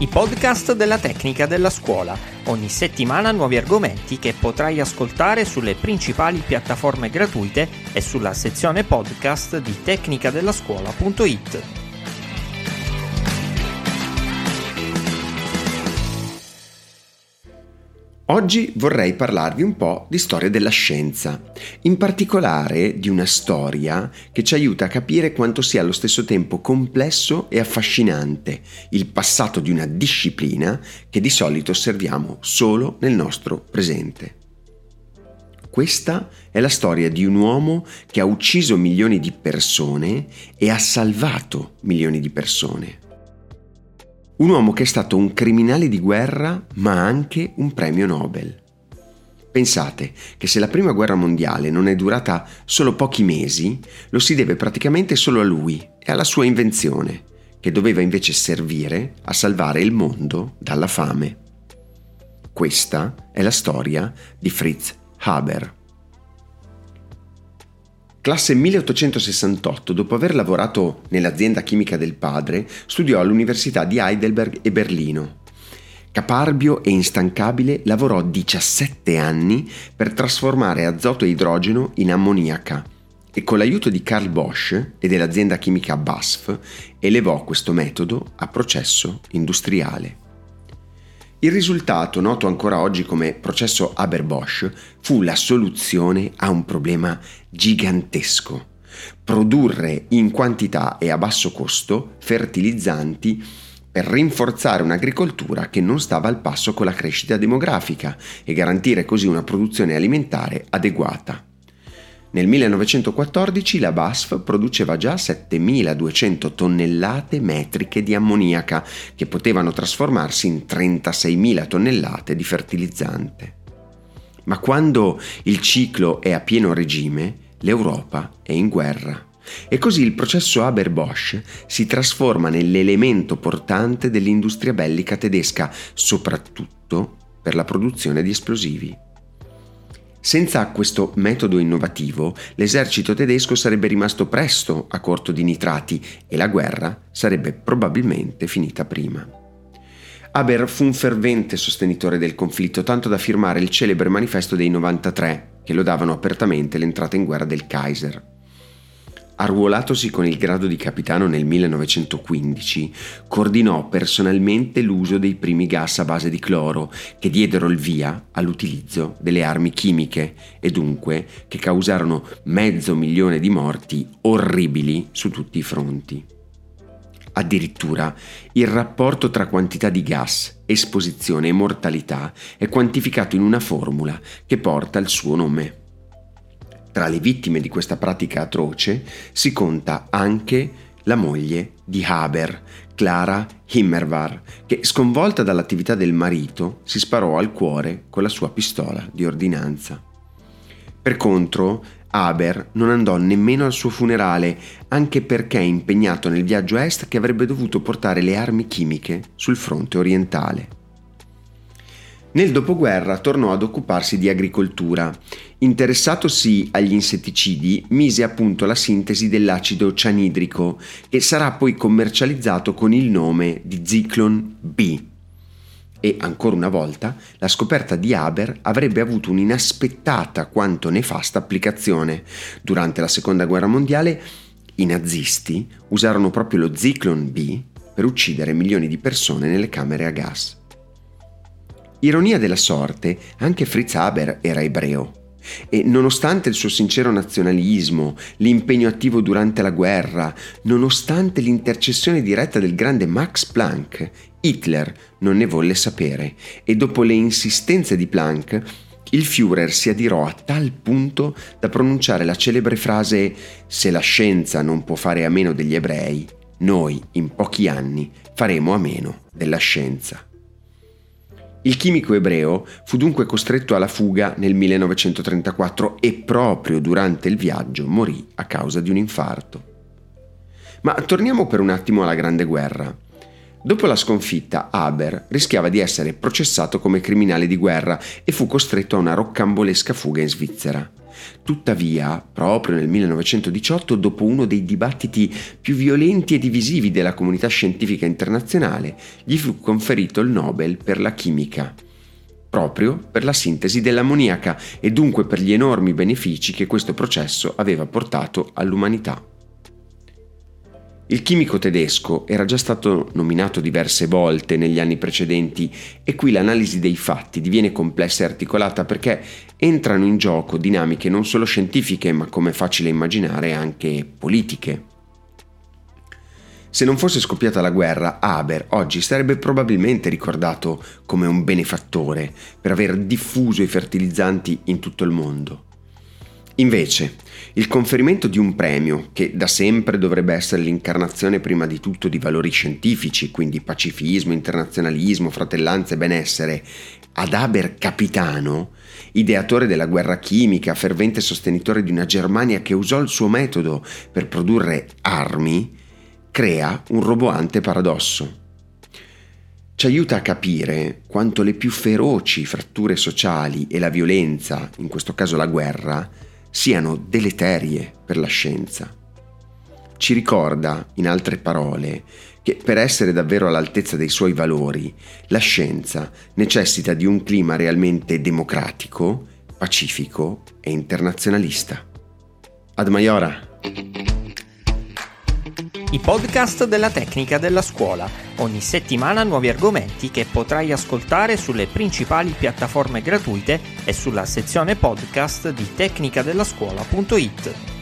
i podcast della tecnica della scuola. Ogni settimana nuovi argomenti che potrai ascoltare sulle principali piattaforme gratuite e sulla sezione podcast di tecnicadellascuola.it. Oggi vorrei parlarvi un po' di storia della scienza, in particolare di una storia che ci aiuta a capire quanto sia allo stesso tempo complesso e affascinante il passato di una disciplina che di solito osserviamo solo nel nostro presente. Questa è la storia di un uomo che ha ucciso milioni di persone e ha salvato milioni di persone. Un uomo che è stato un criminale di guerra ma anche un premio Nobel. Pensate che se la prima guerra mondiale non è durata solo pochi mesi, lo si deve praticamente solo a lui e alla sua invenzione, che doveva invece servire a salvare il mondo dalla fame. Questa è la storia di Fritz Haber. Classe 1868, dopo aver lavorato nell'azienda chimica del padre, studiò all'Università di Heidelberg e Berlino. Caparbio e instancabile, lavorò 17 anni per trasformare azoto e idrogeno in ammoniaca e con l'aiuto di Karl Bosch e dell'azienda chimica BASF elevò questo metodo a processo industriale. Il risultato, noto ancora oggi come processo Haber-Bosch, fu la soluzione a un problema gigantesco. Produrre in quantità e a basso costo fertilizzanti per rinforzare un'agricoltura che non stava al passo con la crescita demografica e garantire così una produzione alimentare adeguata. Nel 1914 la BASF produceva già 7200 tonnellate metriche di ammoniaca che potevano trasformarsi in 36.000 tonnellate di fertilizzante. Ma quando il ciclo è a pieno regime, l'Europa è in guerra. E così il processo Haber-Bosch si trasforma nell'elemento portante dell'industria bellica tedesca, soprattutto per la produzione di esplosivi. Senza questo metodo innovativo, l'esercito tedesco sarebbe rimasto presto a corto di nitrati e la guerra sarebbe probabilmente finita prima. Haber fu un fervente sostenitore del conflitto, tanto da firmare il celebre manifesto dei 93, che lodavano apertamente l'entrata in guerra del Kaiser. Arruolatosi con il grado di capitano nel 1915, coordinò personalmente l'uso dei primi gas a base di cloro che diedero il via all'utilizzo delle armi chimiche e dunque che causarono mezzo milione di morti orribili su tutti i fronti. Addirittura il rapporto tra quantità di gas, esposizione e mortalità è quantificato in una formula che porta il suo nome. Tra le vittime di questa pratica atroce si conta anche la moglie di Haber, Clara Himmervar, che sconvolta dall'attività del marito si sparò al cuore con la sua pistola di ordinanza. Per contro, Haber non andò nemmeno al suo funerale, anche perché impegnato nel viaggio est che avrebbe dovuto portare le armi chimiche sul fronte orientale. Nel dopoguerra tornò ad occuparsi di agricoltura. Interessatosi agli insetticidi, mise a punto la sintesi dell'acido cianidrico, che sarà poi commercializzato con il nome di Zyklon B. E ancora una volta, la scoperta di Haber avrebbe avuto un'inaspettata quanto nefasta applicazione. Durante la Seconda Guerra Mondiale, i nazisti usarono proprio lo Zyklon B per uccidere milioni di persone nelle camere a gas. Ironia della sorte, anche Fritz Haber era ebreo. E nonostante il suo sincero nazionalismo, l'impegno attivo durante la guerra, nonostante l'intercessione diretta del grande Max Planck, Hitler non ne volle sapere e dopo le insistenze di Planck, il Führer si adirò a tal punto da pronunciare la celebre frase Se la scienza non può fare a meno degli ebrei, noi in pochi anni faremo a meno della scienza. Il chimico ebreo fu dunque costretto alla fuga nel 1934 e proprio durante il viaggio morì a causa di un infarto. Ma torniamo per un attimo alla Grande Guerra. Dopo la sconfitta, Haber rischiava di essere processato come criminale di guerra e fu costretto a una roccambolesca fuga in Svizzera. Tuttavia, proprio nel 1918, dopo uno dei dibattiti più violenti e divisivi della comunità scientifica internazionale, gli fu conferito il Nobel per la chimica proprio per la sintesi dell'ammoniaca e dunque per gli enormi benefici che questo processo aveva portato all'umanità. Il chimico tedesco era già stato nominato diverse volte negli anni precedenti e qui l'analisi dei fatti diviene complessa e articolata perché entrano in gioco dinamiche non solo scientifiche ma come è facile immaginare anche politiche. Se non fosse scoppiata la guerra, Haber oggi sarebbe probabilmente ricordato come un benefattore per aver diffuso i fertilizzanti in tutto il mondo. Invece, il conferimento di un premio, che da sempre dovrebbe essere l'incarnazione prima di tutto di valori scientifici, quindi pacifismo, internazionalismo, fratellanza e benessere, ad Haber capitano, ideatore della guerra chimica, fervente sostenitore di una Germania che usò il suo metodo per produrre armi, crea un roboante paradosso. Ci aiuta a capire quanto le più feroci fratture sociali e la violenza, in questo caso la guerra, siano deleterie per la scienza. Ci ricorda, in altre parole, che per essere davvero all'altezza dei suoi valori, la scienza necessita di un clima realmente democratico, pacifico e internazionalista. Ad Maiora! I podcast della tecnica della scuola. Ogni settimana nuovi argomenti che potrai ascoltare sulle principali piattaforme gratuite e sulla sezione podcast di tecnicadellascuola.it.